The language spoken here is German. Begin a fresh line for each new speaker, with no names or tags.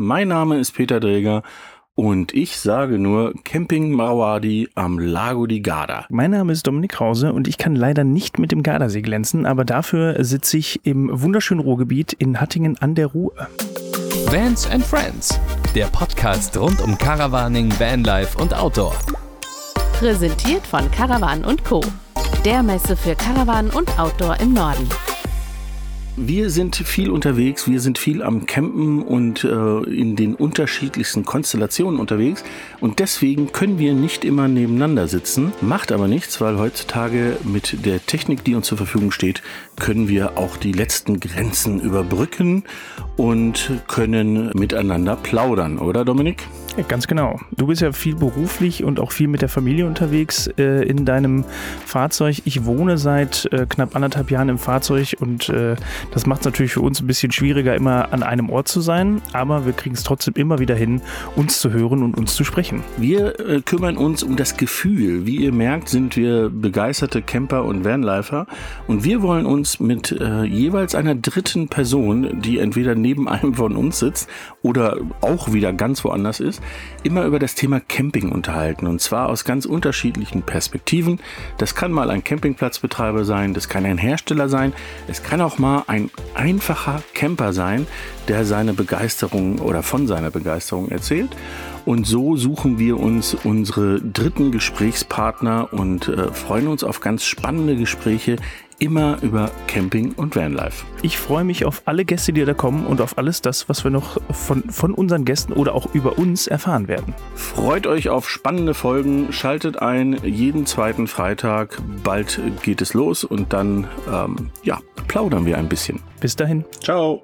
Mein Name ist Peter Dräger und ich sage nur Camping Marwadi am Lago di Garda.
Mein Name ist Dominik Krause und ich kann leider nicht mit dem Gardasee glänzen, aber dafür sitze ich im wunderschönen Ruhrgebiet in Hattingen an der Ruhr.
Vans and Friends, der Podcast rund um Caravaning, Vanlife und Outdoor.
Präsentiert von Caravan Co., der Messe für Caravan und Outdoor im Norden.
Wir sind viel unterwegs, wir sind viel am Campen und äh, in den unterschiedlichsten Konstellationen unterwegs und deswegen können wir nicht immer nebeneinander sitzen. Macht aber nichts, weil heutzutage mit der Technik, die uns zur Verfügung steht, können wir auch die letzten Grenzen überbrücken und können miteinander plaudern, oder Dominik?
Ganz genau. Du bist ja viel beruflich und auch viel mit der Familie unterwegs äh, in deinem Fahrzeug. Ich wohne seit äh, knapp anderthalb Jahren im Fahrzeug und äh, das macht es natürlich für uns ein bisschen schwieriger, immer an einem Ort zu sein, aber wir kriegen es trotzdem immer wieder hin, uns zu hören und uns zu sprechen.
Wir äh, kümmern uns um das Gefühl. Wie ihr merkt, sind wir begeisterte Camper und Vanlifer und wir wollen uns mit äh, jeweils einer dritten Person, die entweder neben einem von uns sitzt oder auch wieder ganz woanders ist, immer über das Thema Camping unterhalten und zwar aus ganz unterschiedlichen Perspektiven. Das kann mal ein Campingplatzbetreiber sein, das kann ein Hersteller sein, es kann auch mal ein einfacher Camper sein, der seine Begeisterung oder von seiner Begeisterung erzählt. Und so suchen wir uns unsere dritten Gesprächspartner und äh, freuen uns auf ganz spannende Gespräche immer über Camping und Vanlife.
Ich freue mich auf alle Gäste, die da kommen und auf alles das, was wir noch von, von unseren Gästen oder auch über uns erfahren werden.
Freut euch auf spannende Folgen, schaltet ein jeden zweiten Freitag. Bald geht es los und dann ähm, ja, plaudern wir ein bisschen.
Bis dahin.
Ciao.